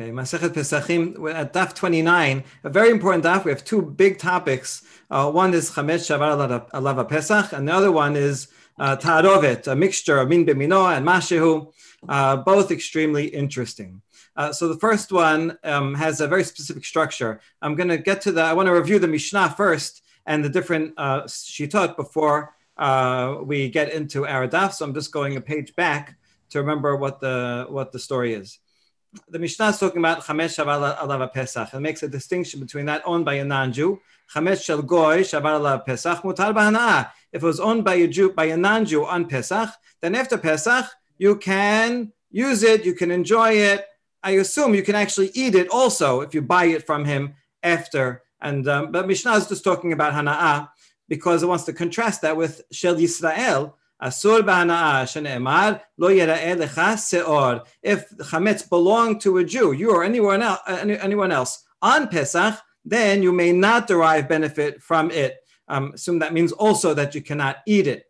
Okay, Masechet Pesachim at daf 29, a very important daf. We have two big topics. Uh, one is Chametz Shavar Alava Pesach, and the other one is uh, a mixture of Min Bimino and Mashehu, uh, both extremely interesting. Uh, so the first one um, has a very specific structure. I'm going to get to that. I want to review the Mishnah first and the different uh, shitot before uh, we get into our daf. So I'm just going a page back to remember what the, what the story is the Mishnah is talking about Chametz Shavar Alav Pesach. It makes a distinction between that owned by a non-Jew. Chametz Shel Goy Shavar Alav Pesach Mutar B'Hana'ah. If it was owned by a Jew, by a non-Jew on Pesach, then after Pesach you can use it, you can enjoy it. I assume you can actually eat it also if you buy it from him after. And um, but Mishnah is just talking about Hana'ah because it wants to contrast that with Shel Yisrael, Asur shene'emar lo lecha seor. If chametz belong to a Jew, you or anyone else, anyone else on Pesach, then you may not derive benefit from it. Um, assume that means also that you cannot eat it.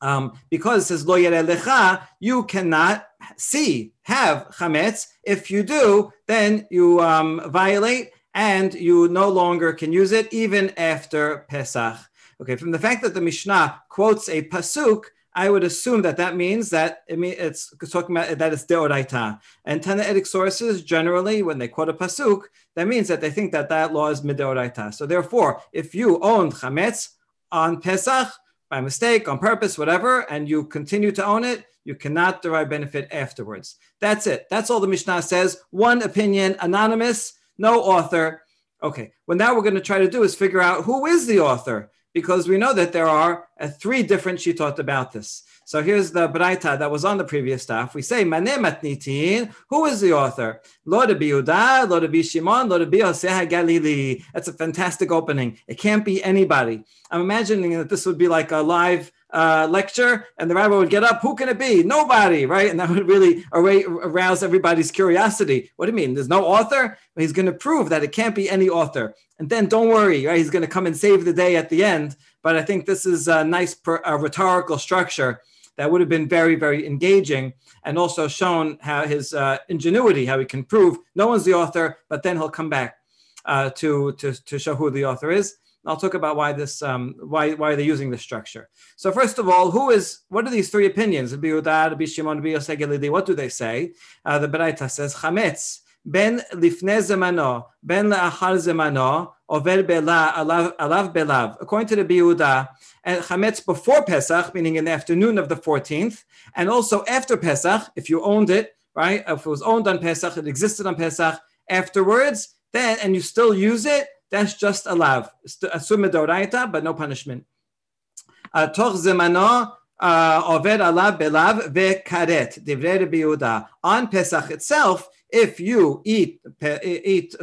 Um, because it says lo lecha, you cannot see, have chametz. If you do, then you um, violate and you no longer can use it even after Pesach. Okay, from the fact that the Mishnah quotes a pasuk, I would assume that that means that it mean, it's talking about that it's deoraita. And Tannaitic sources generally, when they quote a pasuk, that means that they think that that law is midoraita. So therefore, if you owned chametz on Pesach by mistake, on purpose, whatever, and you continue to own it, you cannot derive benefit afterwards. That's it. That's all the Mishnah says. One opinion, anonymous, no author. Okay. Well, now we're going to try to do is figure out who is the author because we know that there are uh, three different shitot about this. So here's the Braita that was on the previous staff. We say, Mane Matnitin, who is the author? Lo de Biuda, Lo de Shimon, Lo de Galili. That's a fantastic opening. It can't be anybody. I'm imagining that this would be like a live uh, lecture, and the rabbi would get up. Who can it be? Nobody, right? And that would really arouse everybody's curiosity. What do you mean? There's no author? He's going to prove that it can't be any author. And then don't worry, right? He's going to come and save the day at the end. But I think this is a nice per, a rhetorical structure that would have been very, very engaging and also shown how his uh, ingenuity, how he can prove no one's the author, but then he'll come back uh, to, to, to show who the author is. I'll talk about why this, um, why, why they're using this structure. So first of all, who is, what are these three opinions? What do they say? Uh, the Beraita says, Chametz, ben lifne zemano, ben le'achar zemano, over bela, alav, alav belav. According to the Biuda, and chametz before Pesach, meaning in the afternoon of the 14th, and also after Pesach, if you owned it, right? If it was owned on Pesach, it existed on Pesach afterwards, then, and you still use it, that's just a lav. Asum medoraita, but no punishment. Toch zemano uh, oved alav belav vekaret. Divrei Yehuda. On Pesach itself, if you eat eat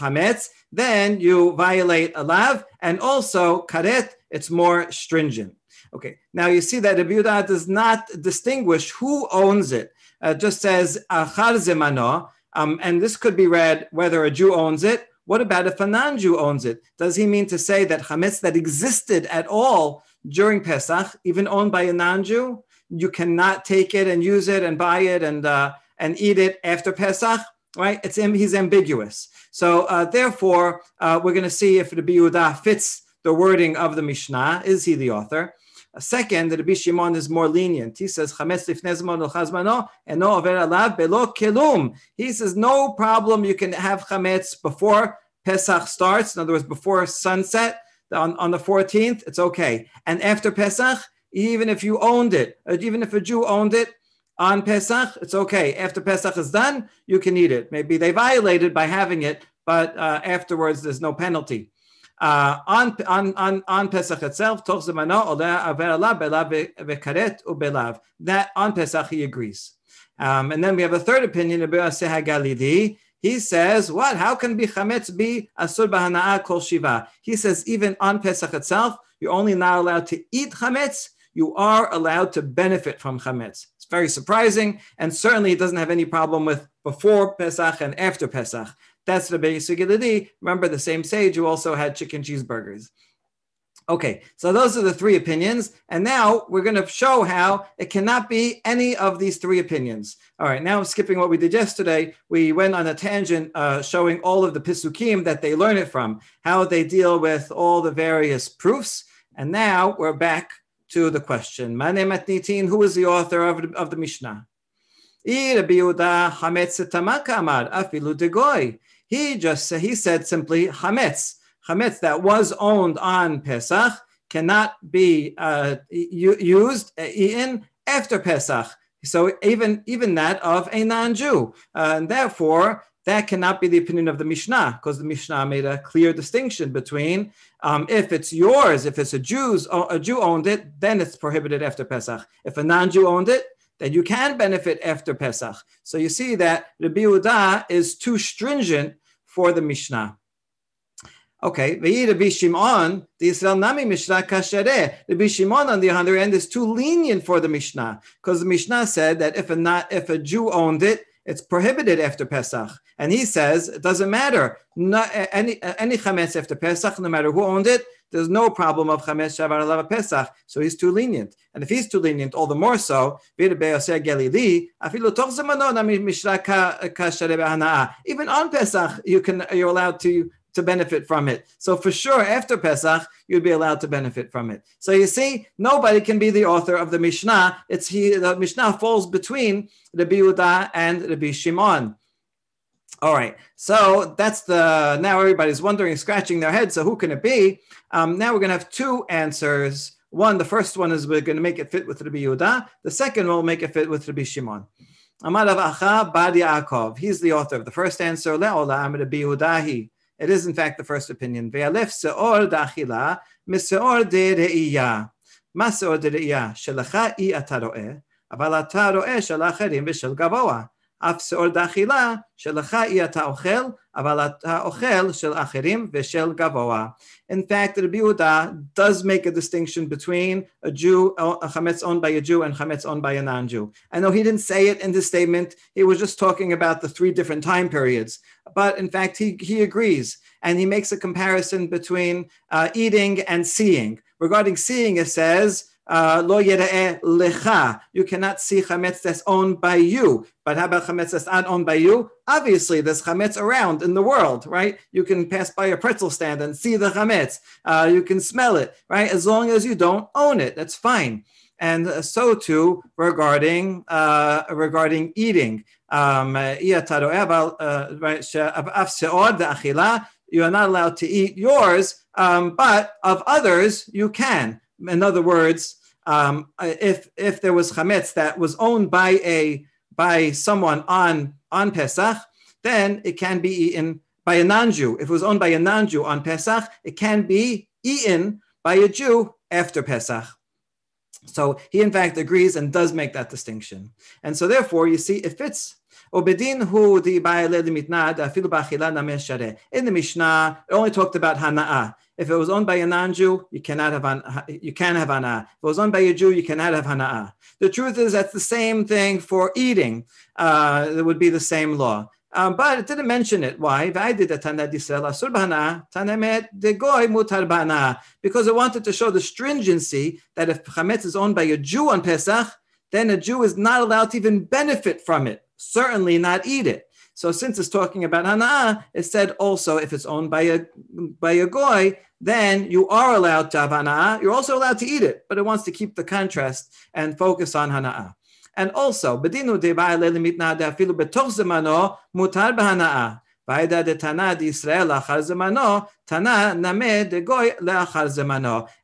chametz, then you violate a lav, and also karet. It's more stringent. Okay. Now you see that Rabbi Yehuda does not distinguish who owns it. Uh, just says achar zemano, um, and this could be read whether a Jew owns it what about if a non-Jew owns it? Does he mean to say that chametz that existed at all during Pesach, even owned by a non-Jew, you cannot take it and use it and buy it and uh, and eat it after Pesach? Right? It's he's ambiguous. So uh, therefore, uh, we're going to see if the Biuda fits the wording of the Mishnah. Is he the author? Second, the Rabbi Shimon is more lenient. He says, Chametz chazmano and no alav belo kelum. He says, no problem. You can have chametz before Pesach starts. In other words, before sunset on, on the 14th, it's okay. And after Pesach, even if you owned it, uh, even if a Jew owned it on Pesach, it's okay. After Pesach is done, you can eat it. Maybe they violated by having it, but uh, afterwards there's no penalty. On, on, on, on Pesach itself, that on Pesach he agrees. Um, and then we have a third opinion about Galili. He says, what? How can be chametz be asur b'hana'ah kol shiva? He says, even on Pesach itself, you're only not allowed to eat chametz. You are allowed to benefit from chametz. It's very surprising, and certainly he doesn't have any problem with before Pesach and after Pesach. That's the basic Remember, the same sage who also had chicken cheeseburgers. Okay, so those are the three opinions. And now we're going to show how it cannot be any of these three opinions. All right, now I'm skipping what we did yesterday. We went on a tangent uh, showing all of the Pisukim that they learn it from, how they deal with all the various proofs. And now we're back to the question Mane Matnitin, who is the author of, of the Mishnah? He just he said simply Hametz chametz that was owned on Pesach cannot be uh, used, uh, eaten after Pesach. So even even that of a non-Jew, uh, and therefore that cannot be the opinion of the Mishnah, because the Mishnah made a clear distinction between um, if it's yours, if it's a Jew's a Jew owned it, then it's prohibited after Pesach. If a non-Jew owned it, then you can benefit after Pesach. So you see that Rabbi Yehuda is too stringent for the Mishnah. Okay, Rabbi Shimon, the Israel Nami Mishnah Kashereh. Rabbi Shimon, on the other hand, is too lenient for the Mishnah because the Mishnah said that if a not, if a Jew owned it, it's prohibited after Pesach. And he says it doesn't matter. Any any chametz after Pesach, no matter who owned it, there's no problem of chametz shavar alava Pesach. So he's too lenient. And if he's too lenient, all the more so. Even on Pesach, you can you're allowed to to benefit from it. So for sure, after Pesach, you'd be allowed to benefit from it. So you see, nobody can be the author of the Mishnah. It's he. The Mishnah falls between Rabbi Yehuda and Rabbi Shimon. All right, so that's the now everybody's wondering, scratching their head. So who can it be? Um, now we're going to have two answers. One, the first one is we're going to make it fit with Rabbi Yehuda. The second will make it fit with Rabbi Shimon. Amar Acha Bad Yaakov. He's the author of the first answer. Le'olam Rabbi Yehudahi. It is, in fact, the first opinion. Ve'alef se'or da'achila mise'or de מה שאור דראייה? שלך אי אתה רואה, אבל אתה רואה של האחרים ושל גבוה. אף שאור דאכילה, שלך אי אתה אוכל, אבל אתה אוכל של אחרים ושל גבוה. In fact, Rabbi Yehuda does make a distinction between a Jew, a chametz owned by a Jew, and chametz owned by a non-Jew. I know he didn't say it in this statement; he was just talking about the three different time periods. But in fact, he he agrees, and he makes a comparison between uh, eating and seeing. Regarding seeing, it says uh, lecha. You cannot see chametz that's owned by you. But how about chametz that's not owned by you? Obviously, there's chametz around in the world, right? You can pass by a pretzel stand and see the chametz. Uh, you can smell it, right? As long as you don't own it, that's fine. And uh, so too regarding uh, regarding eating. Um, uh, you are not allowed to eat yours, um, but of others you can. In other words, um, if if there was chametz that was owned by a by someone on on Pesach, then it can be eaten by a non-Jew. If it was owned by a non-Jew on Pesach, it can be eaten by a Jew after Pesach. So he in fact agrees and does make that distinction. And so therefore, you see, it fits. In the Mishnah, it only talked about hana'ah. If it was owned by a non-Jew, you cannot have an, you can have hana. If it was owned by a Jew, you cannot have hana. The truth is that's the same thing for eating. Uh, it would be the same law. Um, but it didn't mention it. Why? Because it wanted to show the stringency that if chametz is owned by a Jew on Pesach, then a Jew is not allowed to even benefit from it. Certainly not eat it. So since it's talking about hana'ah, it said also if it's owned by a by a goy, then you are allowed to have hana'ah. You're also allowed to eat it, but it wants to keep the contrast and focus on hana'ah. And also, bedinu afilu betoch zemano mutar b'hana'ah. Vaida de Tana de Israel lachar zemano, Tana name de goy.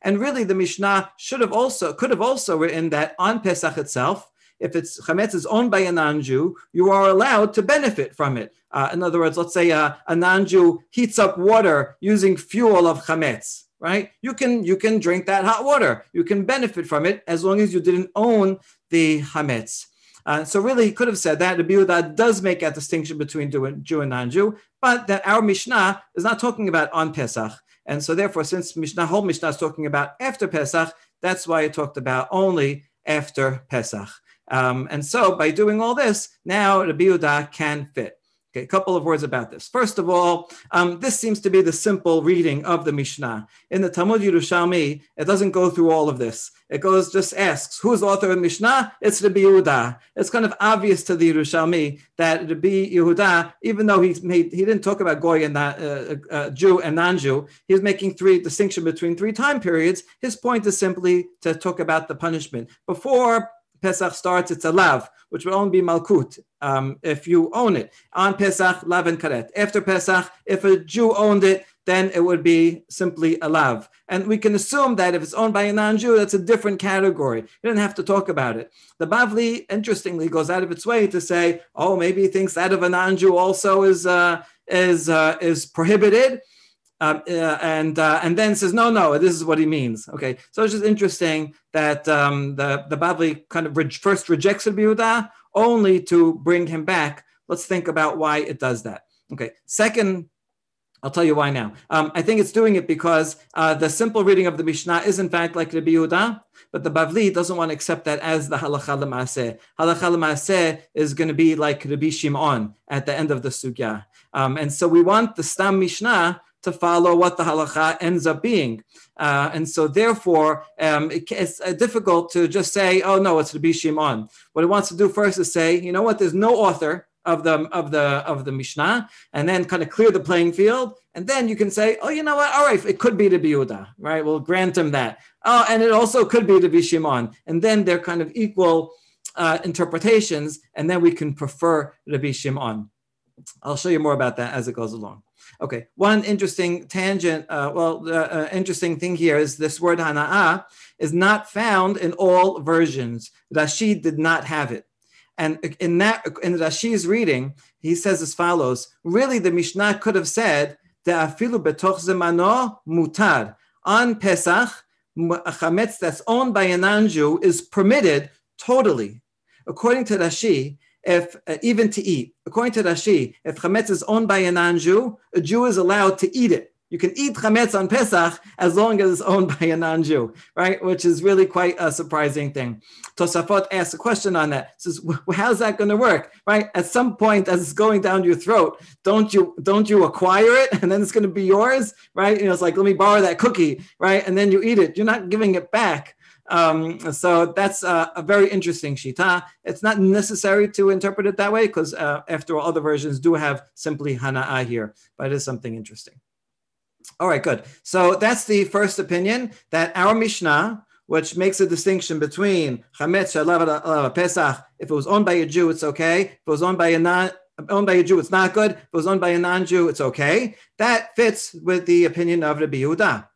And really, the Mishnah should have also could have also written that on Pesach itself, if it's chametz is owned by a non-Jew, you are allowed to benefit from it. Uh, in other words, let's say a, a non-Jew heats up water using fuel of chametz, right? You can you can drink that hot water. You can benefit from it as long as you didn't own the chametz. Uh, so really, he could have said that. The Yehuda does make a distinction between Jew and non-Jew, but that our Mishnah is not talking about on Pesach. And so therefore, since Mishnah, whole Mishnah is talking about after Pesach, that's why it talked about only after Pesach. Um, and so by doing all this, now the Yehuda can fit. Okay, a couple of words about this. First of all, um, this seems to be the simple reading of the Mishnah. In the Talmud Yerushalmi, it doesn't go through all of this. It goes just asks who's the author of Mishnah. It's Rabbi Yehuda. It's kind of obvious to the Yerushalmi that Rabbi Yehuda, even though he made he didn't talk about goy and uh, uh, uh, Jew and non-Jew, he's making three distinction between three time periods. His point is simply to talk about the punishment before Pesach starts. It's a lav which will only be Malkut um, if you own it. On Pesach, Lav and Karet. After Pesach, if a Jew owned it, then it would be simply a lav. And we can assume that if it's owned by a non-Jew, that's a different category. You don't have to talk about it. The Bavli, interestingly, goes out of its way to say, oh, maybe he thinks that of a non-Jew also is uh, is uh, is prohibited. Um, uh, and uh, and then says no no this is what he means okay so it's just interesting that um, the the Bavli kind of re- first rejects Rabbi Yehuda only to bring him back let's think about why it does that okay second I'll tell you why now. Um, I think it's doing it because uh, the simple reading of the Mishnah is in fact like Rabbi Yehuda, but the Bavli doesn't want to accept that as the halacha l'maaseh. Halacha l'maaseh is going to be like Rabbi Shimon at the end of the sugya, um, and so we want the Stam Mishnah to follow what the halacha ends up being. Uh, and so, therefore, um, it, it's uh, difficult to just say, oh, no, it's Rabbi Shimon. What it wants to do first is say, you know what, there's no author of the of the of the Mishnah, and then kind of clear the playing field, and then you can say, oh, you know what? All right, it could be the Yehuda, right? We'll grant him that. Oh, and it also could be the Shimon, and then they're kind of equal uh, interpretations, and then we can prefer Rabbi Shimon. I'll show you more about that as it goes along. Okay, one interesting tangent, uh, well, the uh, interesting thing here is this word hana'ah is not found in all versions. Rashi did not have it. And in that, in Rashi's reading, he says as follows: Really, the Mishnah could have said afilu betoch zemano mutar on Pesach, chametz that's owned by an anju is permitted totally. According to Rashi, if uh, even to eat. According to Rashi, if chametz is owned by a non-Jew, a Jew is allowed to eat it. You can eat chametz on Pesach as long as it's owned by a non-Jew, right? Which is really quite a surprising thing. Tosafot asks a question on that. Says, how's that going to work, right? At some point, as it's going down your throat, don't you don't you acquire it and then it's going to be yours, right? You know, it's like let me borrow that cookie, right? And then you eat it. You're not giving it back. Um, so that's a, a, very interesting shita. It's not necessary to interpret it that way because, uh, after all, other versions do have simply hana'a here, but it is something interesting. All right, good. So that's the first opinion that our Mishnah, which makes a distinction between chametz shalav pesach. If it was owned by a Jew, it's okay. If it was owned by a non owned by a Jew, it's not good. If it was owned by a non-Jew, it's okay. That fits with the opinion of Rabbi Yehuda.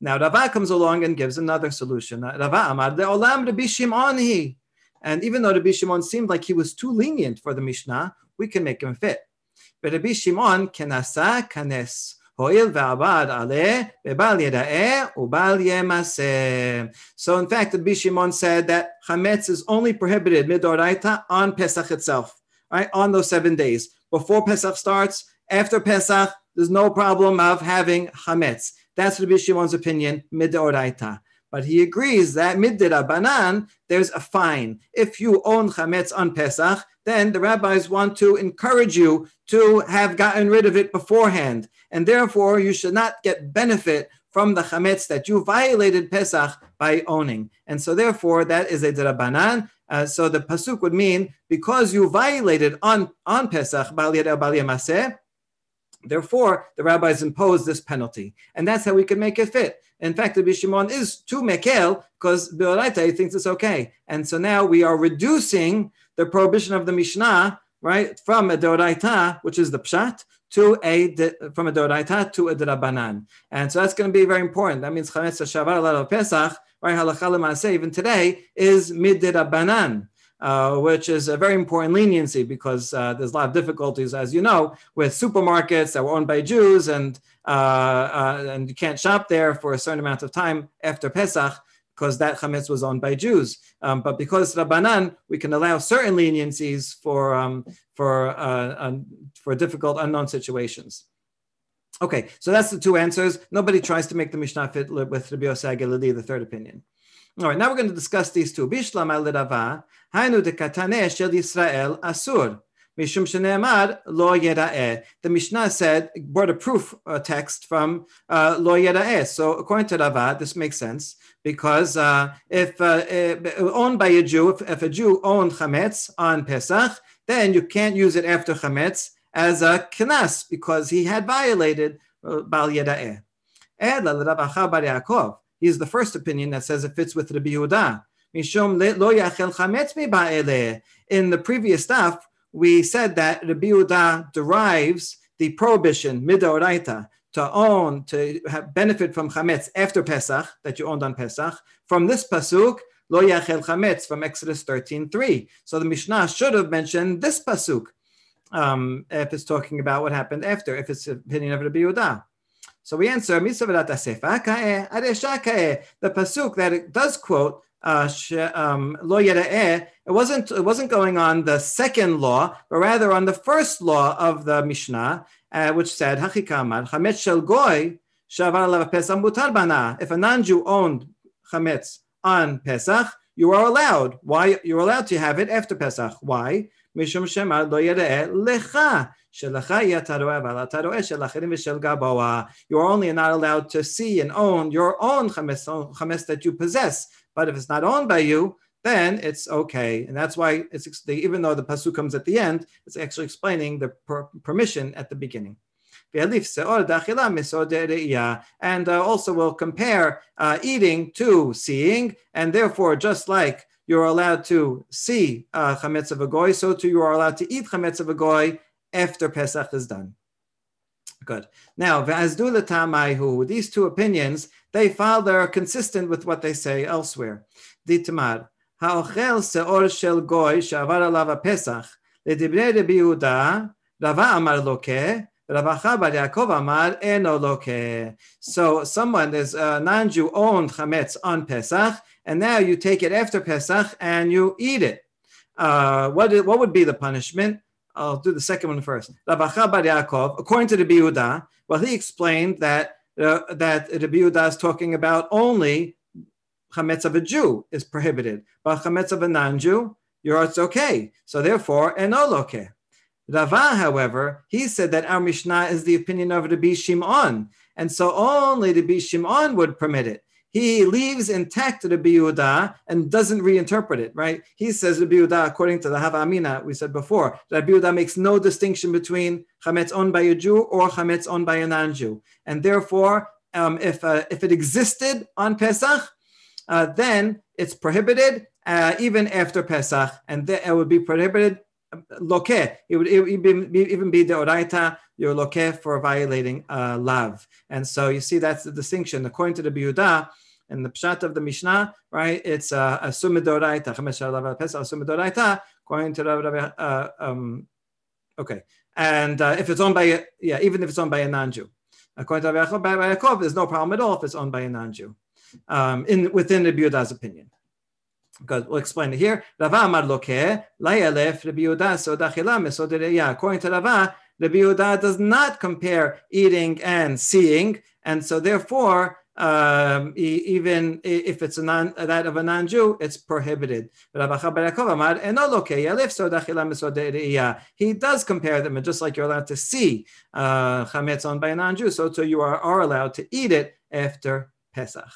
Now Rava comes along and gives another solution. Uh, Rava Amar Olam Rabbi Shimon And even though Rabbi Shimon seemed like he was too lenient for the Mishnah, we can make him fit. But Rabbi Shimon kenasa kanes. So in fact, Rabbi Shimon said that chametz is only prohibited midoraita on Pesach itself, right? On those seven days. Before Pesach starts, after Pesach, there's no problem of having chametz. That's Rabbi Shimon's opinion, midoraita. But he agrees that banan, there's a fine. If you own chametz on Pesach, then the rabbis want to encourage you to have gotten rid of it beforehand. And therefore, you should not get benefit from the chametz that you violated Pesach by owning. And so, therefore, that is a derabanan. Uh, so the pasuk would mean because you violated on on Pesach, bal maseh, Therefore, the rabbis impose this penalty, and that's how we can make it fit. In fact, the Shimon is too mekel because Beoraita he thinks it's okay, and so now we are reducing the prohibition of the Mishnah right from a Doraita, which is the pshat, to a from a deoraita to a drabanan, and so that's going to be very important. That means chametz shavar Pesach, right? Halacha even today is mid banan uh, which is a very important leniency because uh, there's a lot of difficulties, as you know, with supermarkets that were owned by Jews, and uh, uh and you can't shop there for a certain amount of time after Pesach because that chametz was owned by Jews. Um, but because Rabbanan, we can allow certain leniencies for um, for uh, for difficult unknown situations. Okay, so that's the two answers. Nobody tries to make the Mishnah fit with Rabbi Yosef the third opinion. All right, now we're going to discuss these two. Bishlam al De Katane shel Yisrael asur. Mishum shene'emad lo yeda'eh. The Mishnah said, brought a proof uh, text from uh, lo yeda'eh. So according to Rava, this makes sense because uh, if uh, owned by a Jew, if, if, a Jew owned chametz on Pesach, then you can't use it after chametz as a knas because he had violated uh, bal yeda'eh. He's the first opinion that says it fits with Rabbi Yehuda. In the previous stuff, we said that Rabbi Yehuda derives the prohibition midoraita to own to have benefit from chametz after Pesach that you owned on Pesach from this pasuk lo yachel chametz from Exodus 13:3. So the Mishnah should have mentioned this pasuk um, if it's talking about what happened after, if it's opinion of Rabbi Yehuda. So we answer the pasuk that it does quote uh, um, lo It wasn't it wasn't going on the second law, but rather on the first law of the Mishnah, uh, which said Hachikamar chametz shel goy shavar pesach mutar bana. If a non-Jew owned chametz on Pesach, you are allowed. Why you're allowed to have it after Pesach? Why? Mishum shemar lo lecha. You are only not allowed to see and own your own chametz, chametz that you possess. But if it's not owned by you, then it's okay. And that's why it's even though the pasuk comes at the end, it's actually explaining the per- permission at the beginning. And uh, also we'll compare uh, eating to seeing, and therefore, just like you're allowed to see uh, chametz of a goy, so too you are allowed to eat chametz of a goy after Pesach is done. Good. Now, these two opinions, they file they're consistent with what they say elsewhere. Ditamar, האוכל שאור של גוי שעבר עליו הפסח, לדברי רבי יהודה, רבה אמר לוקה, רבחה בר יעקב אמר אינו לוקה. So someone, there's a non-Jew owned chametz on Pesach, and now you take it after Pesach and you eat it. Uh, what, what would be the punishment? I'll do the second one first. Ravacha Bar Yaakov, according to the Biuda, well, he explained that uh, that the Biuda is talking about only chametz of a Jew is prohibited, but chametz of a non-Jew, you're it's okay. So therefore, enoloke. Rava, however, he said that our Mishnah is the opinion of Rabbi Shimon, and so only Rabbi Shimon would permit it he leaves intact the Yehuda and doesn't reinterpret it, right? He says Rabbi Yehuda, according to the Hava Amina we said before, Rabbi Yehuda makes no distinction between chametz owned by a Jew or chametz owned by a non-Jew, and therefore, um, if uh, if it existed on Pesach, uh, then it's prohibited uh, even after Pesach, and th- it would be prohibited um, loke. It would, be, even be the oraita you're loke for violating uh, lav. And so you see that's the distinction. According to the Biuda, and the pshat of the Mishnah, right? It's uh, a sumidoraita, chamesh pesach according to Rabbi. Uh, um, okay, and uh, if it's owned by yeah, even if it's owned by a non-Jew, according to Rabbi Yaakov, there's no problem at all if it's owned by a non-Jew, um, in within the Biuda's opinion. Because we'll explain it here. Rava amar loke layalef Rabbi Yehuda so dachila mesodereya. According to Rava, Rabbi Yehuda does not compare eating and seeing, and so therefore, um, even if it's a non, that of a non-Jew, it's prohibited. He does compare them, and just like you're allowed to see uh, chametz on by a non-Jew, so too you are, are allowed to eat it after Pesach.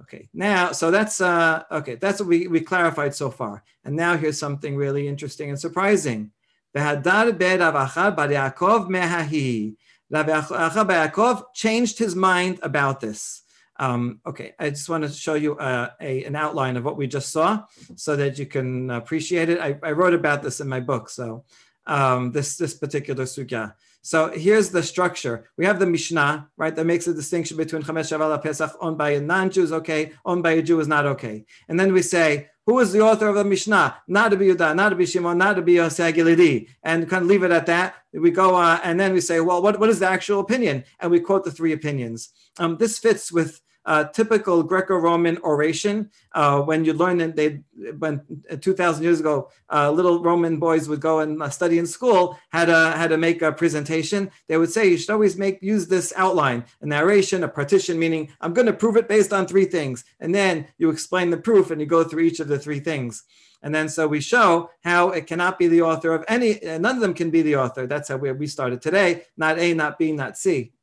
Okay, now, so that's uh, okay. That's what we, we clarified so far, and now here's something really interesting and surprising. V'hadar be Rav Acha bar Yaakov mehahi. Yaakov changed his mind about this. Um, okay, I just want to show you uh, a, an outline of what we just saw so that you can appreciate it. I, I wrote about this in my book, so um, this, this particular sugya. So here's the structure. We have the Mishnah, right, that makes a distinction between Chamesh Shavala Pesach owned by a non-Jew is okay, owned by a Jew is not okay. And then we say, who is the author of the Mishnah? Not to be Yudah, not to be Shimon, not to be Galili. And kind of leave it at that. We go, uh, and then we say, well, what, what is the actual opinion? And we quote the three opinions. Um, this fits with uh, typical Greco-Roman oration. Uh, when you learn it, they when uh, 2,000 years ago, uh, little Roman boys would go and uh, study in school how to how to make a presentation. They would say you should always make use this outline, a narration, a partition, meaning I'm going to prove it based on three things, and then you explain the proof and you go through each of the three things. And then so we show how it cannot be the author of any, none of them can be the author. That's how we, we started today. Not A, not B, not C.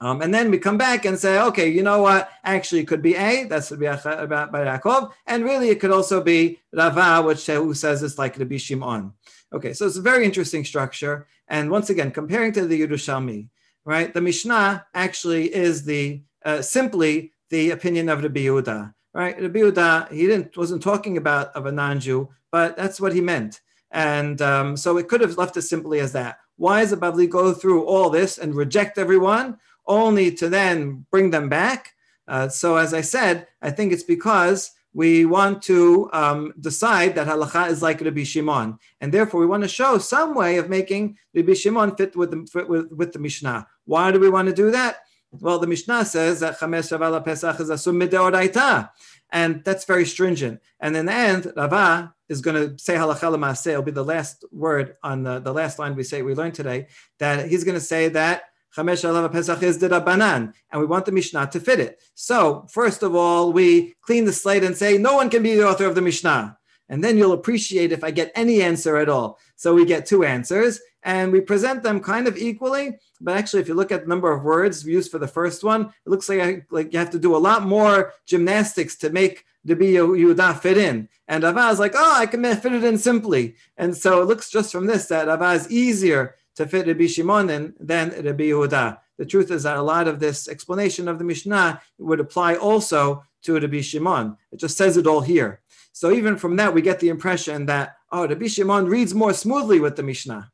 Um, and then we come back and say, okay, you know what? Actually, it could be A, that's about Yaakov, and really it could also be Rava, which who says it's like Rabbi Shimon. Okay, so it's a very interesting structure. And once again, comparing to the Yerushalmi, right? The Mishnah actually is the uh, simply the opinion of Rabbi Yehuda right? Rabbi Yehuda, he didn't wasn't talking about of a non-Jew, but that's what he meant. And um, so it could have left it simply as that. Why does the Bavli go through all this and reject everyone, only to then bring them back? Uh, so as I said, I think it's because we want to um, decide that halacha is like Rabbi Shimon, and therefore we want to show some way of making Rabbi Shimon fit with the, fit with, with the Mishnah. Why do we want to do that? Well, the Mishnah says that Chamesh Shavala Pesach is asum mideoraita, and that's very stringent. And in the end, Rava is going to say halacha l'maaseh. It'll be the last word on the, the last line we say we learned today. That he's going to say that Alav Pesach is and we want the Mishnah to fit it. So first of all, we clean the slate and say no one can be the author of the Mishnah. And then you'll appreciate if I get any answer at all. So we get two answers and we present them kind of equally. But actually, if you look at the number of words used for the first one, it looks like, like you have to do a lot more gymnastics to make the Yehuda fit in. And Rava is like, oh, I can fit it in simply. And so it looks just from this that Rava is easier to fit Rabbi Shimon in than Rabbi Yehuda. The truth is that a lot of this explanation of the Mishnah would apply also to Rabbi Shimon. It just says it all here. So even from that, we get the impression that, oh, Rabbi Shimon reads more smoothly with the Mishnah.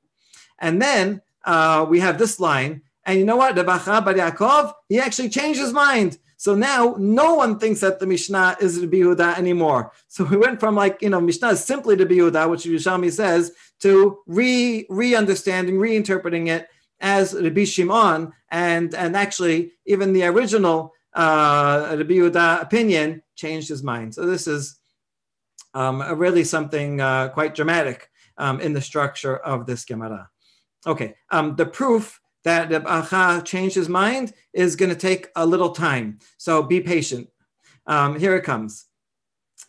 And then uh, we have this line, and you know what? Rabbi Bar Yaakov, he actually changed his mind. So now no one thinks that the Mishnah is Rabbi Yehuda anymore. So we went from like, you know, Mishnah is simply Rabbi Yehuda, which Yerushalmi says, to re re-understanding, reinterpreting it as Rabbi Shimon. And, and actually, even the original uh, Rabbi Yehuda opinion changed his mind. So this is um, really something uh, quite dramatic um, in the structure of this Gemara. Okay, um, the proof that the Acha changed his mind is going to take a little time. So be patient. Um, here it comes.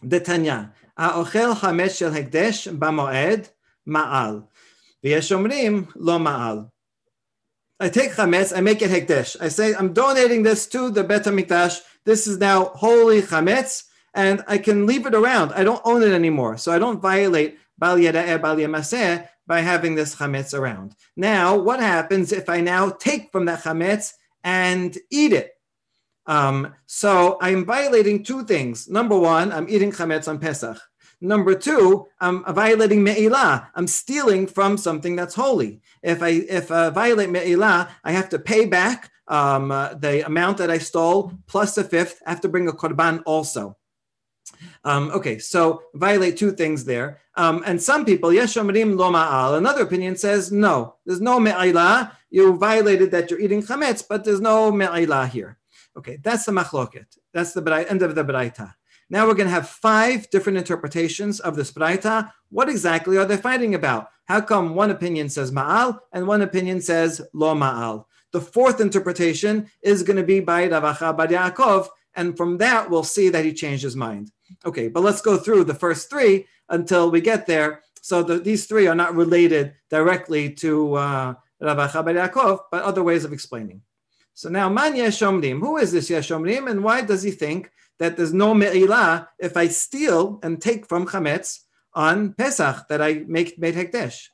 דתניא, האוכל חמץ של הקדש במועד מעל, ויש אומרים לא מעל. I take chametz, I make it hekdesh. I say, I'm donating this to the Bet HaMikdash. This is now holy chametz and I can leave it around. I don't own it anymore. So I don't violate Bal Yada'eh, Bal Yamaseh by having this chametz around. Now, what happens if I now take from that chametz and eat it? Um, so I'm violating two things. Number one, I'm eating chametz on Pesach. Number two, I'm violating me'ilah. I'm stealing from something that's holy. If I if I violate me'ilah, I have to pay back um, uh, the amount that I stole plus a fifth. I have to bring a korban also. Um, okay, so violate two things there. Um, and some people, yes, lo ma'al. Another opinion says, no, there's no me'ilah. You violated that you're eating chametz, but there's no me'ilah here. Okay, that's the machloket. That's the end of the braita. Now we're going to have five different interpretations of this braita. What exactly are they fighting about? How come one opinion says ma'al and one opinion says lo ma'al? The fourth interpretation is going to be by Ravacha Bar Yaakov, and from that we'll see that he changed his mind. Okay, but let's go through the first three until we get there. So the, these three are not related directly to uh, Ravacha Bar Yaakov, but other ways of explaining. So now, man yeshomrim. Who is this yeshomrim, and why does he think that there's no me'ilah if I steal and take from chametz on Pesach that I make made hekdesh?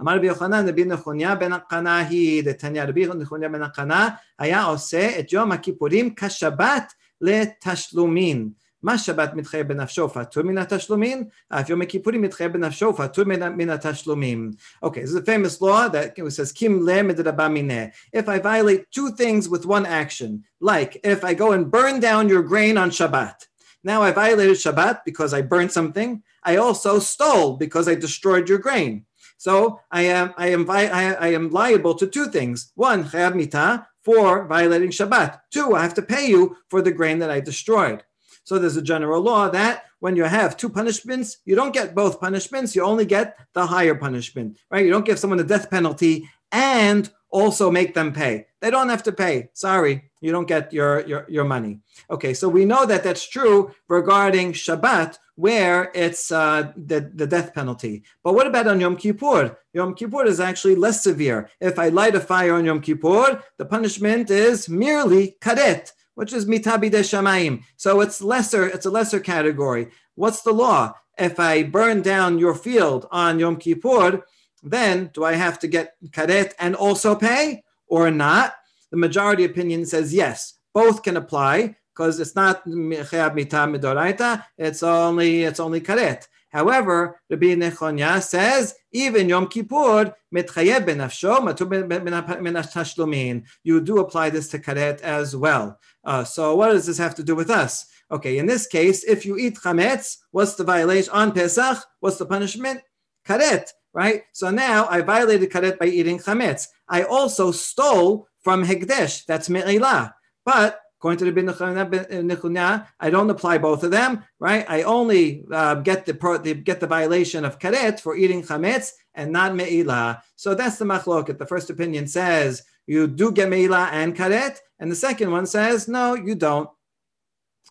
אמר רבי יוחנן, רבי נחוניה בן הקנה היא, דתניא רבי נחוניה בן הקנה היה עושה את יום הכיפורים כשבת לתשלומין. מה שבת מתחייב בנפשו פטור מן התשלומים, אף יום הכיפורים מתחייב בנפשו פטור מן התשלומים. Okay, this is a famous law that says, kim le medraba mineh. If I violate two things with one action, like if I go and burn down your grain on Shabbat, now I violated Shabbat because I burned something. I also stole because I destroyed your grain. So I am I am I, I am liable to two things. One, chayav mita for violating Shabbat. Two, I have to pay you for the grain that I destroyed. So there's a general law that when you have two punishments, you don't get both punishments, you only get the higher punishment, right? You don't give someone a death penalty and also make them pay. They don't have to pay. Sorry, you don't get your, your, your money. Okay, so we know that that's true regarding Shabbat, where it's uh, the, the death penalty. But what about on Yom Kippur? Yom Kippur is actually less severe. If I light a fire on Yom Kippur, the punishment is merely karet, which is mitabi de shamayim. So it's lesser, it's a lesser category. What's the law? If I burn down your field on Yom Kippur, then do I have to get karet and also pay or not? The majority opinion says yes, both can apply because it's not chayab mita midoraita, it's only it's only karet. However, Rabbi Nechonya says even Yom Kippur You do apply this to karet as well. Uh, so what does this have to do with us? Okay, in this case, if you eat chametz, what's the violation on Pesach? What's the punishment? Karet, right? So now I violated karet by eating chametz. I also stole from hekdesh. That's me'ilah. But According to the B'Nechuna, I don't apply both of them, right? I only uh, get the, pro, the get the violation of karet for eating chametz and not me'ilah. So that's the machloket. The first opinion says you do get me'ilah and karet, and the second one says no, you don't.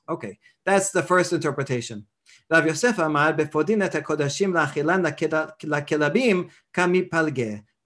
Okay, that's the first interpretation. Rav Yosef Amar hakodashim la'achilan la'kelabim.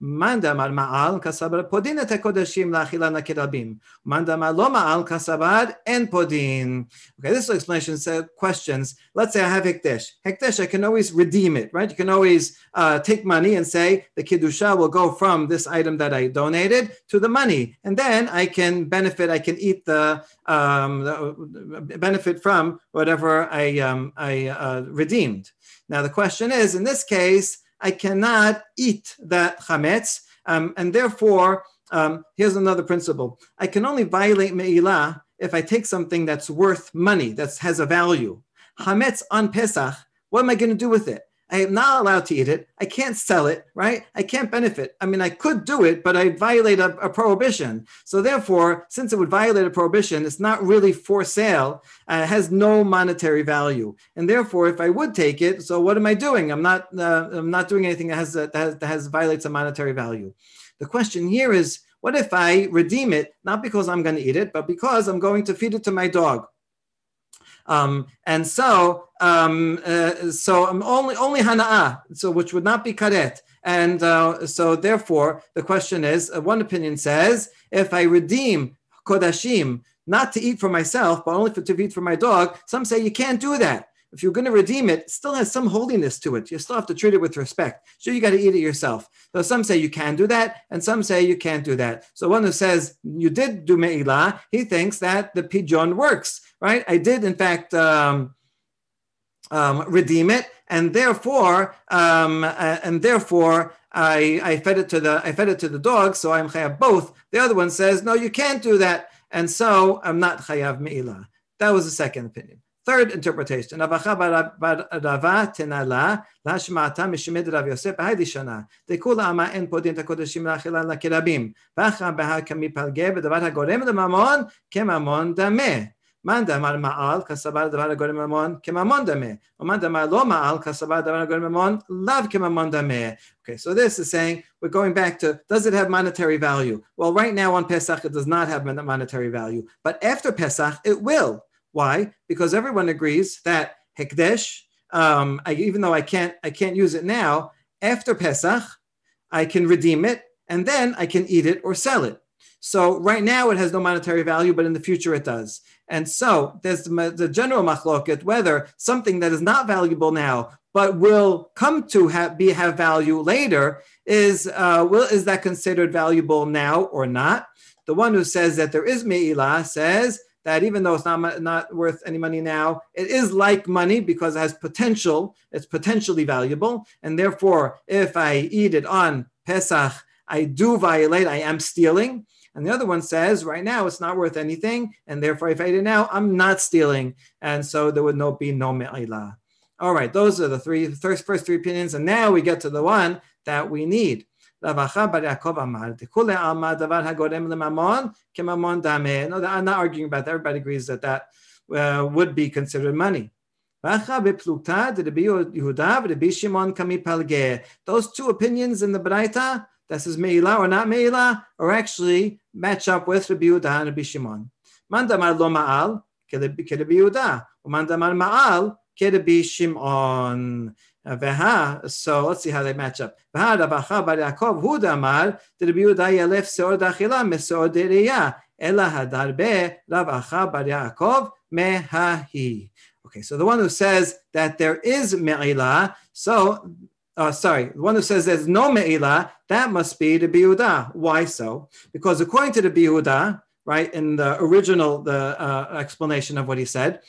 כמפלגה. Manda mar ma'al kasabar podin et kodashim la'achila nakirabim. Manda mar lo ma'al kasabar en podin. Okay, this explanation says questions. Let's say I have hekdesh. Hekdesh, I can always redeem it, right? You can always uh, take money and say the kiddusha will go from this item that I donated to the money, and then I can benefit. I can eat the, um, the benefit from whatever I um, I uh, redeemed. Now the question is, in this case I cannot eat that chametz, um, and therefore, um, here's another principle: I can only violate me'ilah if I take something that's worth money, that has a value. Chametz on Pesach, what am I going to do with it? I am not allowed to eat it. I can't sell it, right? I can't benefit. I mean, I could do it, but I violate a, a prohibition. So therefore, since it would violate a prohibition, it's not really for sale. Uh, it has no monetary value, and therefore, if I would take it, so what am I doing? I'm not. Uh, I'm not doing anything that has, that has that has violates a monetary value. The question here is, what if I redeem it not because I'm going to eat it, but because I'm going to feed it to my dog? Um, and so, um, uh, so um, only only hana'ah, so which would not be karet. And uh, so, therefore, the question is: uh, one opinion says, if I redeem kodashim, not to eat for myself, but only for, to eat for my dog, some say you can't do that. If you're going to redeem it, it still has some holiness to it. You still have to treat it with respect. Sure, you got to eat it yourself. So some say you can do that, and some say you can't do that. So one who says you did do me'ilah, he thinks that the pidyon works right? I did, in fact, um, um, redeem it, and therefore, um, uh, and therefore, I, I fed it to the I fed it to the dog, so I'm chayav both. The other one says, no, you can't do that, and so I'm not chayav me'ilah. That was the second opinion. Third interpretation, Bahidi Shana, Dekula Ama En Podin Takodashim Lachila Lakirabim, Vacha Baha Kami Palge, Bedavat HaGorem Mamon, Kemamon Dameh. Man damar ma'al kasabar davar agor mamon kemamon dame. Man damar lo ma'al kasabar davar agor mamon lav kemamon dame. Okay, so this is saying we're going back to does it have monetary value? Well, right now on Pesach it does not have monetary value, but after Pesach it will. Why? Because everyone agrees that hekdesh, um, I, even though I can't I can't use it now, after Pesach I can redeem it and then I can eat it or sell it. So right now it has no monetary value, but in the future it does. And so there's the, the general machloket whether something that is not valuable now but will come to have, be have value later is uh, will is that considered valuable now or not? The one who says that there is me'ilah says that even though it's not not worth any money now, it is like money because it has potential. It's potentially valuable, and therefore, if I eat it on Pesach, I do violate. I am stealing. And the other one says, right now it's not worth anything, and therefore if I it now, I'm not stealing, and so there would no be no me'ilah. All right, those are the three first first three opinions, and now we get to the one that we need. No, I'm not arguing about that. Everybody agrees that that uh, would be considered money. Those two opinions in the Braita, that says Meila or not Meila, are actually match up with Rabbi Yehuda and Rabbi Shimon. Mandamar lo ma'al, kerebi Yehuda. Mandamar ma'al, kerebi Shimon. Uh, so let's see how they match up. Bar Yaakov Hu damar Rabbi Yehuda yelef seor dachila meseor deriya. Ela hadarbe Rav Acha Bar Yaakov mehahi. Okay, so the one who says that there is me'ilah, so uh, sorry, the one who says there's no me'ilah, that must be the biuda. Why so? Because according to the biuda, right, in the original the uh, explanation of what he said,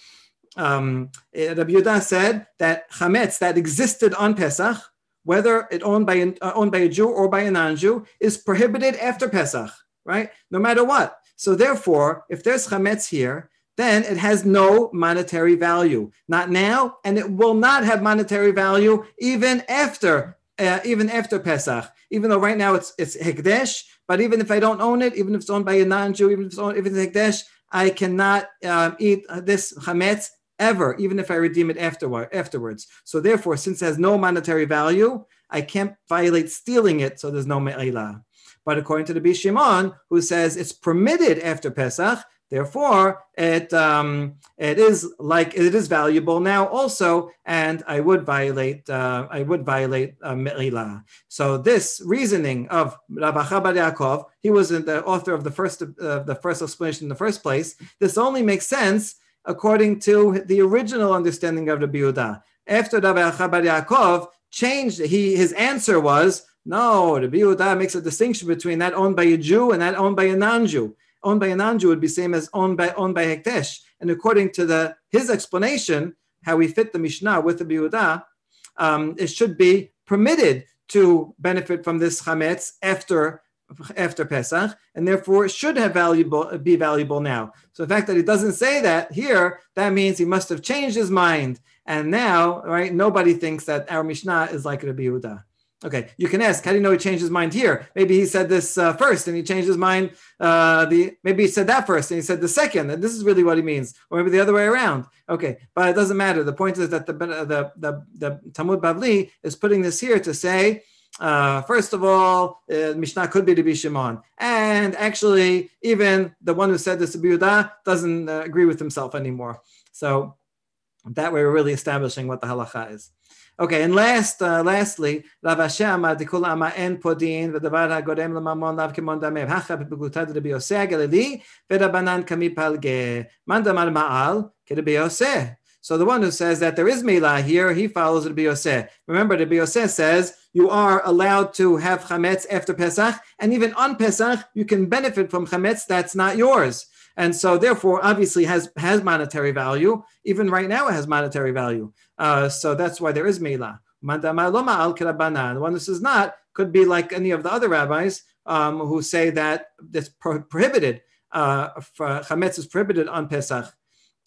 um, eh, Rabbi Yehuda said that chametz that existed on Pesach, whether it owned by uh, owned by a Jew or by a non-Jew, is prohibited after Pesach, right? No matter what. So therefore, if there's chametz here, then it has no monetary value. Not now, and it will not have monetary value even after uh, even after Pesach. Even though right now it's it's hekdesh, but even if I don't own it, even if it's owned by a non-Jew, even if it's owned, if it's hekdesh, I cannot um, eat this chametz ever, even if I redeem it afterward, afterwards. So therefore, since it has no monetary value, I can't violate stealing it, so there's no me'ilah. But according to the Bishimon, who says it's permitted after Pesach, Therefore, it um, it is like it is valuable now also, and I would violate uh, I would violate uh, So this reasoning of Rav Acha bar Yaakov, he was the author of the first uh, the first explanation in the first place. This only makes sense according to the original understanding of the Yehuda. After Rav Acha bar Yaakov changed, he his answer was no. The Yehuda makes a distinction between that owned by a Jew and that owned by a non-Jew owned by a non-Jew would be same as owned by owned by Hekdesh. And according to the his explanation, how we fit the Mishnah with the Biuda, um, it should be permitted to benefit from this chametz after after Pesach, and therefore it should have valuable be valuable now. So the fact that he doesn't say that here, that means he must have changed his mind, and now, right, nobody thinks that our Mishnah is like Rabbi Yehuda. Okay, you can ask, how do you know he changed his mind here? Maybe he said this uh, first and he changed his mind. Uh, the maybe he said that first and he said the second, and this is really what he means, or maybe the other way around. Okay, but it doesn't matter. The point is that the the the, the Talmud Bavli is putting this here to say. Uh, first of all, uh, Mishnah could be to be Shimon, and actually, even the one who said this to Yehuda doesn't uh, agree with himself anymore. So that way, we're really establishing what the halacha is. Okay, and last, uh, lastly, Rav Ashi אמר דכול אמה אין פודין ודבר הגורם לממון לאו כמון דמיו. הכא בפגלותא דרבי יוסי הגלילי ורבנן So the one who says that there is me'ilah here, he follows Rabbi Yossi. Remember, Rabbi Yossi says you are allowed to have chametz after Pesach, and even on Pesach you can benefit from chametz that's not yours and so therefore obviously has has monetary value even right now it has monetary value uh, so that's why there is. The one who says not could be like any of the other rabbis um, who say that it's pro- prohibited. Uh, chametz is prohibited on Pesach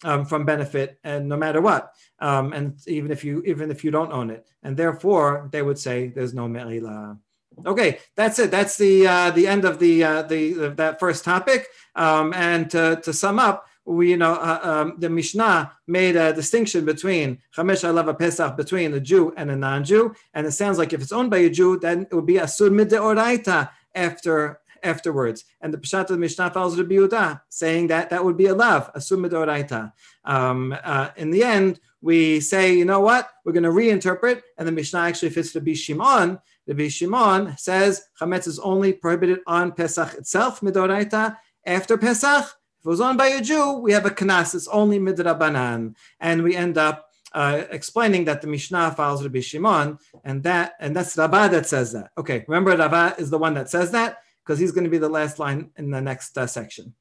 um, from benefit, and no matter what, um, and even if you even if you don't own it, and therefore they would say there's no me'ila. Okay, that's it. That's the uh, the end of the uh, the that first topic. Um, and to, to sum up, we, you know, uh, um, the Mishnah made a distinction between Chamesh Alava Pesach between a Jew and a non-Jew, and it sounds like if it's owned by a Jew, then it would be Asur Mideoraita after afterwards. And the Peshat of the Mishnah follows Rabbi Yehuda, saying that that would be a lav, Asur Mideoraita. Um, uh, in the end, we say, you know what, we're going to reinterpret, and the Mishnah actually fits be Shimon. The Shimon says Chametz is only prohibited on Pesach itself, Midoraita, after Pesach, it was owned by a Jew, we have a knas, it's only midrabanan. And we end up uh, explaining that the Mishnah follows Rabbi Shimon, and that and that's Rabbah that says that. Okay, remember Rabbah is the one that says that because he's going to be the last line in the next uh, section.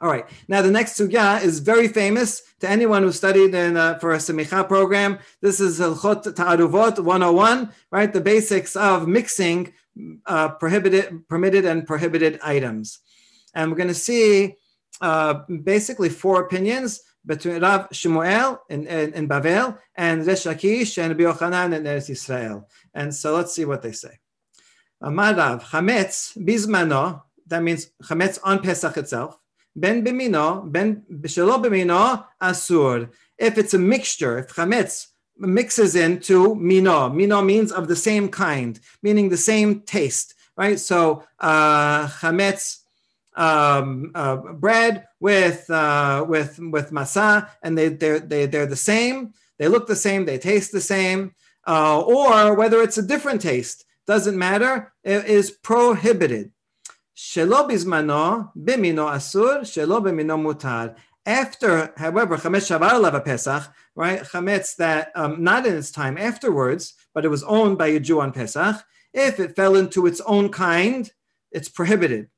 All right. Now the next sugya is very famous to anyone who studied in uh, for a semicha program. This is Hilchot Ta'aruvot 101, right? The basics of mixing uh, prohibited, permitted, and prohibited items and we're going to see uh, basically four opinions. between Rav Shmuel in, in, in Bavel and Resh Lakish and Rabbi in Eretz Israel. And so let's see what they say. Amarav Chametz Bizmano, that means Chametz on Pesach itself. Ben Bimino, Ben Shelo Bimino, Asur. If it's a mixture, if Chametz mixes into Mino, Mino means of the same kind, meaning the same taste, right? So uh, Chametz um, uh, bread with uh, with with masa, and they they're they, they're the same. They look the same. They taste the same. Uh, or whether it's a different taste doesn't matter. It is prohibited. Shelo bizmano bimino asur, shelo bimino mutar. After, however, chametz shavar lava pesach, right? Chametz that um, not in its time afterwards, but it was owned by a Jew on Pesach. If it fell into its own kind, it's prohibited.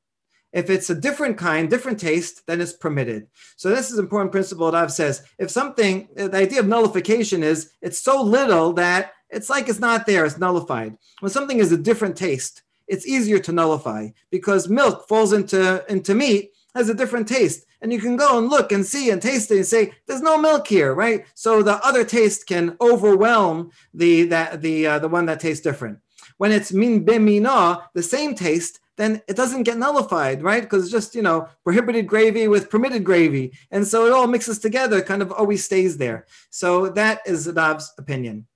If it's a different kind, different taste, then it's permitted. So this is an important principle that I've says. If something, the idea of nullification is it's so little that it's like it's not there, it's nullified. When something is a different taste, it's easier to nullify because milk falls into, into meat, has a different taste. And you can go and look and see and taste it and say, there's no milk here, right? So the other taste can overwhelm the that the uh, the one that tastes different. When it's min bimina, the same taste, then it doesn't get nullified, right? Because it's just, you know, prohibited gravy with permitted gravy. And so it all mixes together, kind of always stays there. So that is Rav's opinion.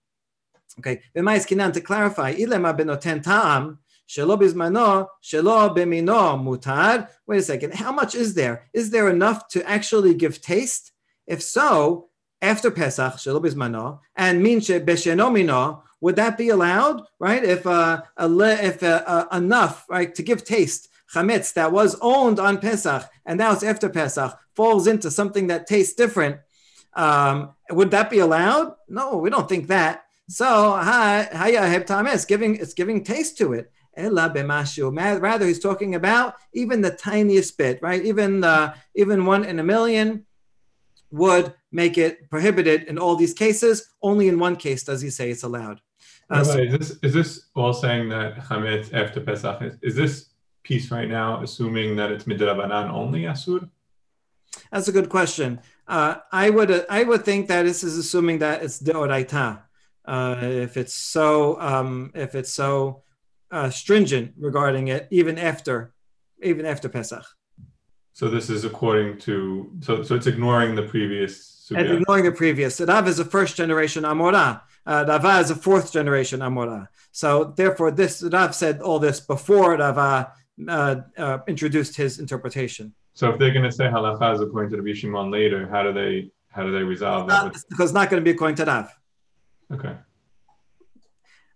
Okay, to clarify, ilema benoten ta'am, shelo bizmano, shelo bemino mutar. Wait a second, how much is there? Is there enough to actually give taste? If so, after Pesach, shelo bizmano, and minche beshenomino, would that be allowed? Right? If uh, if uh, uh, enough, right, to give taste, chametz that was owned on Pesach and now it's after Pesach falls into something that tastes different, um, would that be allowed? No, we don't think that. So hayah it's giving it's giving taste to it. Rather, he's talking about even the tiniest bit, right? Even uh, even one in a million would make it prohibited in all these cases. Only in one case does he say it's allowed. Uh, so, is this is this all saying that chametz after Pesach is, is this piece right now assuming that it's midrabanan only asur? That's a good question. Uh, I would uh, I would think that this is assuming that it's deoraita. Uh, if it's so um, if it's so uh, stringent regarding it, even after even after Pesach. So this is according to so so it's ignoring the previous. And ignoring the previous. Rav is a first generation Amorah uh, Rava is a fourth generation Amora. So therefore, this Rav said all this before Rava uh, uh, introduced his interpretation. So if they're going to say halacha is according to the Shimon later, how do they how do they resolve that? With... Because it's not going to be according to Rav. Okay.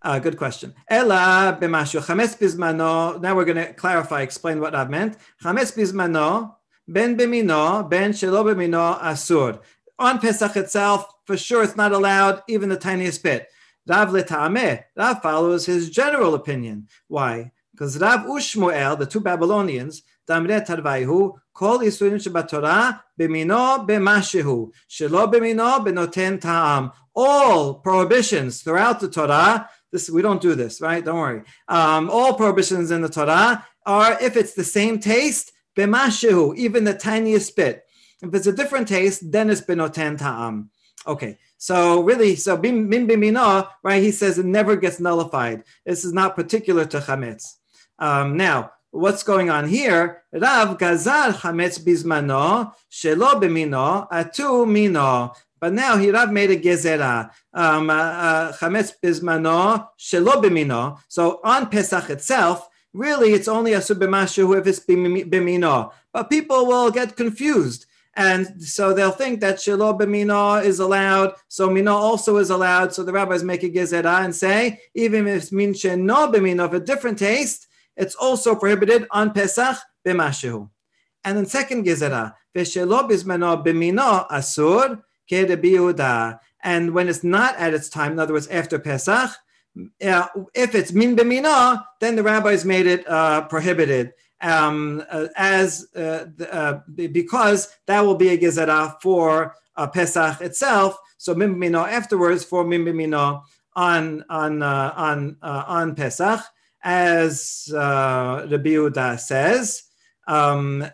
Uh, good question. Ella b'mashu chames bizmano. Now we're going to clarify, explain what Rav meant. Chames bizmano ben b'mino ben shelo b'mino asur. On Pesach itself, for sure it's not allowed even the tiniest bit. Rav letameh, Rav follows his general opinion. Why? Because Rav Ushmuel, the two Babylonians, Damre Tarvaihu, Kol Yisurim Shabbatorah, Bemino Bemashehu, Shelo Bemino Benoten Ta'am. All prohibitions throughout the Torah, this we don't do this, right? Don't worry. Um, all prohibitions in the Torah are if it's the same taste, Bemashehu, even the tiniest bit. If it's a different taste, then it's Benoten Ta'am. Okay, so really, so bim bimina, right? He says it never gets nullified. This is not particular to chametz. Um, now, what's going on here? Rav gazal chametz bizmano shelo bimino atu mino. But now he Rav made a gezerah. Um, uh, uh, chametz bizmano shelo bimino. So on Pesach itself, really, it's only a subimashu if it's bimino. But people will get confused and so they'll think that Shiloh b'mino is allowed, so mino also is allowed. So the rabbis make a gezerah and say, even if min sheno b'mino of a different taste, it's also prohibited on Pesach b'mashu. And then second gezerah, v'shelo b'zmeno b'mino asur ke'rebi And when it's not at its time, in other words, after Pesach, uh, if it's min b'mino, then the rabbis made it uh, prohibited um, uh, as uh, uh, because that will be a gezerah for uh, Pesach itself. So mimbimino afterwards for mimbimino on on uh, on uh, on Pesach, as uh, Rabbi Yehuda says, um,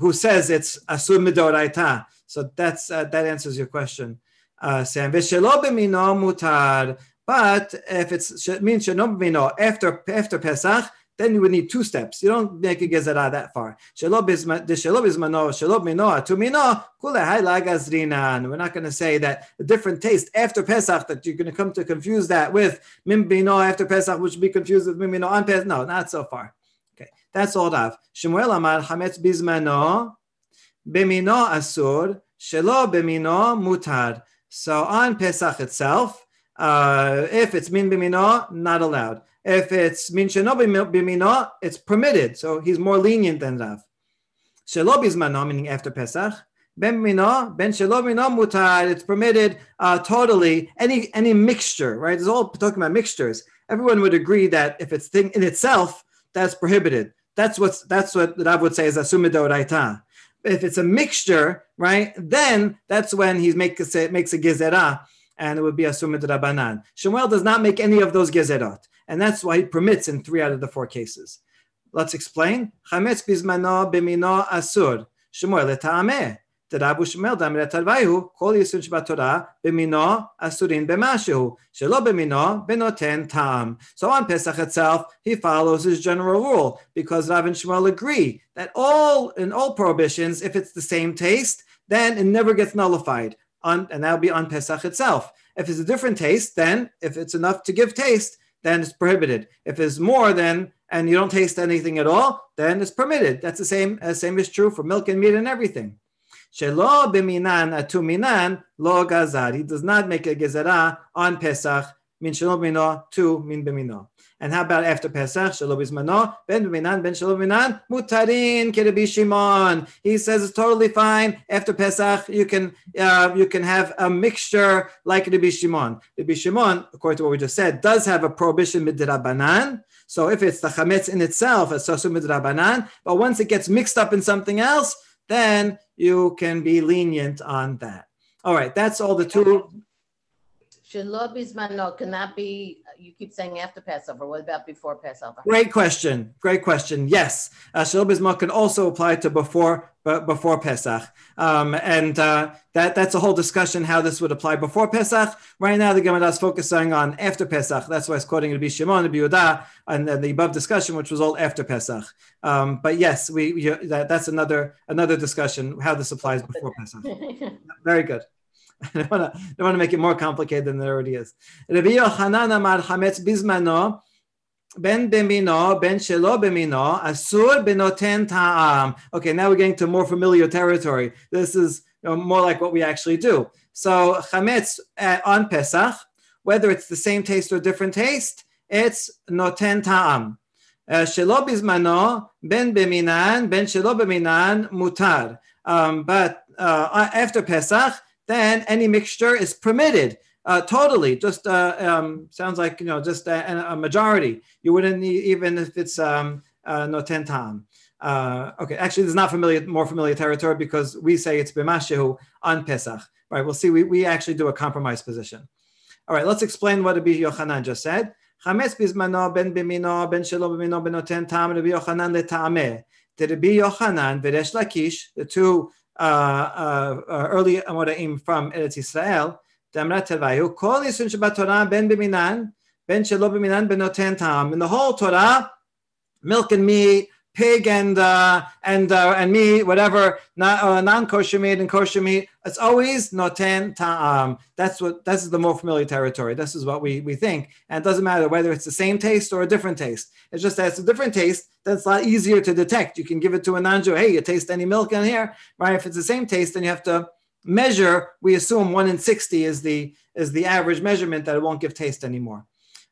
who says it's asur midoraita. So that's that answers your question, Sam. mutar. But if it's means b'mino after after Pesach, then you would need two steps. You don't make a gezerah that far. We're not going to say that a different taste after Pesach that you're going to come to confuse that with min mimbino after Pesach, which would be confused with min mimbino on Pesach. No, not so far. Okay, that's all Rav. Shemuel Amar Hametz Bizmano Bimino Asur Shelo Bimino Mutar. So on Pesach itself, uh, if it's min bimino, not allowed. If it's min b'mino, it's permitted. So he's more lenient than Rav. Shelo bizmano, meaning after Pesach. Ben b'mino, ben shelo b'mino mutar. It's permitted uh, totally. Any any mixture, right? It's all talking about mixtures. Everyone would agree that if it's thing in itself, that's prohibited. That's what's that's what Rav would say is asumidoraita. If it's a mixture, right, then that's when he makes a, makes a gezerah, and it would be a sumid rabbanan. Shemuel does not make any of those gezerot and that's why he permits in three out of the four cases. Let's explain. Chametz bizmano b'mino asur. Eta'ameh. Terabu Shmuel damir tarvayu kol yisun shbat Torah b'mino asurin b'mashu shelo b'mino benoten tam. So on Pesach itself, he follows his general rule because Rav and Shmuel agree that all in all prohibitions, if it's the same taste, then it never gets nullified. On, and that'll be on Pesach itself. If it's a different taste, then if it's enough to give taste, then it's prohibited. If it's more than and you don't taste anything at all, then it's permitted. That's the same. The same is true for milk and meat and everything. Shelo b'minan atuminan lo gazar. He does not make a gezerah on Pesach min shelo b'mino to min b'mino. And how about after Pesach? Shelo b'zmano ben b'minan ben shelo b'minan mutarin kerebi Shimon. He says it's totally fine after Pesach. You can uh, you can have a mixture like Rabbi Shimon. Rabbi Shimon, according to what we just said, does have a prohibition midrabanan. So if it's the chametz in itself, it's also midrabanan. But once it gets mixed up in something else, then you can be lenient on that. All right, that's all the two. Shalom Bismano cannot be you keep saying after Passover. What about before Passover? Great question. Great question. Yes, uh, Shalom can also apply to before before Pesach, um, and uh, that that's a whole discussion how this would apply before Pesach. Right now, the Gemara is focusing on after Pesach. That's why it's quoting Rabbi Shimon, Rabbi Yehuda, and then the above discussion, which was all after Pesach. Um, but yes, we, we that, that's another another discussion how this applies before Pesach. Very good. I don't want to make it more complicated than it already is. Rabbi Yochanan Amar Hametz Bizmano Ben bemino, ben shelo bemino, asur benoten ta'am. Okay, now we're getting to more familiar territory. This is you know, more like what we actually do. So chametz uh, on Pesach, whether it's the same taste or different taste, it's noten ta'am. Uh, shelo bizmano, ben beminan, ben shelo beminan, mutar. Um, but uh, after Pesach, then any mixture is permitted. Uh, totally, just uh, um, sounds like you know, just a, a, majority. You wouldn't need, even if it's um, uh, noten tam. Uh, okay, actually, this is not familiar, more familiar territory because we say it's b'mashehu on Pesach. Right, we'll see. We, we actually do a compromise position. All right, let's explain what Rabbi Yochanan just said. Chametz bizmano ben bimino ben shelo bimino ben noten tam Rabbi Yochanan letameh. The Rabbi Yochanan v'resh Lakish, the two uh, uh, uh early Amoraim from Eretz Israel, Damrat Tevayu, Kol Yisun Shabbat Torah ben b'minan, ben shelo b'minan benoten tam. In the whole Torah, milk and meat, pig and uh, and uh, and meat, whatever, uh, non-kosher meat and kosher meat. It's always noten ta'am. That's what that's the more familiar territory. This is what we we think, and it doesn't matter whether it's the same taste or a different taste. It's just that it's a different taste. That's a lot easier to detect. You can give it to a non-Jew. Hey, you taste any milk in here, right? If it's the same taste, then you have to measure, we assume one in 60 is the is the average measurement that it won't give taste anymore.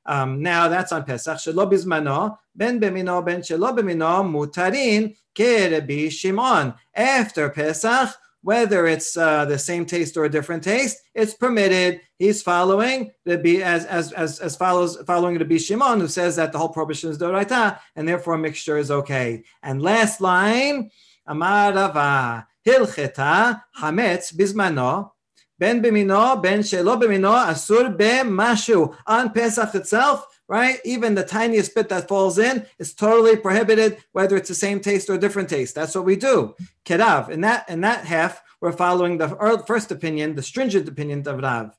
Um, now that's on Pesach. Ben bemino, ben mutarin, kerebi shimon. After Pesach, whether it's uh, the same taste or a different taste, it's permitted. He's following the be as as as, as follows following the Bishimon, who says that the whole prohibition is doraita, and therefore mixture is okay. And last line, Amarava Hilcheta Hametz Bismano. Ben bimino, ben shelo bimino, asur be mashu. On Pesach itself, right? Even the tiniest bit that falls in is totally prohibited, whether it's the same taste or different taste. That's what we do. Kedav. In that in that half, we're following the first opinion, the stringent opinion of Rav.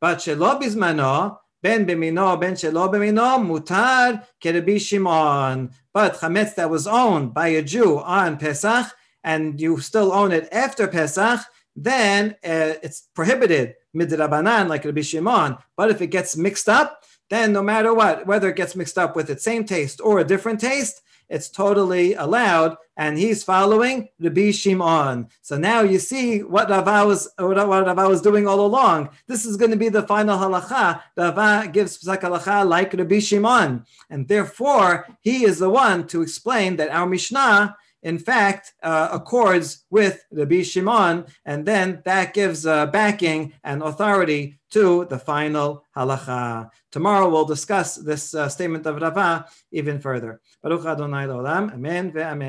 But shelo bizmano, ben bimino, ben shelo bimino, mutar kerebi Shimon. But chametz that was owned by a Jew on Pesach, and you still own it after Pesach, then uh, it's prohibited midrabanan like Rabbi Shimon. But if it gets mixed up, then no matter what, whether it gets mixed up with its same taste or a different taste, it's totally allowed, and he's following Rabbi Shimon. So now you see what Rava was what Rava was doing all along. This is going to be the final halacha. Rava gives psak halacha like Rabbi Shimon, and therefore he is the one to explain that our Mishnah in fact, uh, accords with Rabbi Shimon, and then that gives uh, backing and authority to the final halacha. Tomorrow we'll discuss this uh, statement of Rava even further. Baruch Adonai Amen ve'amen.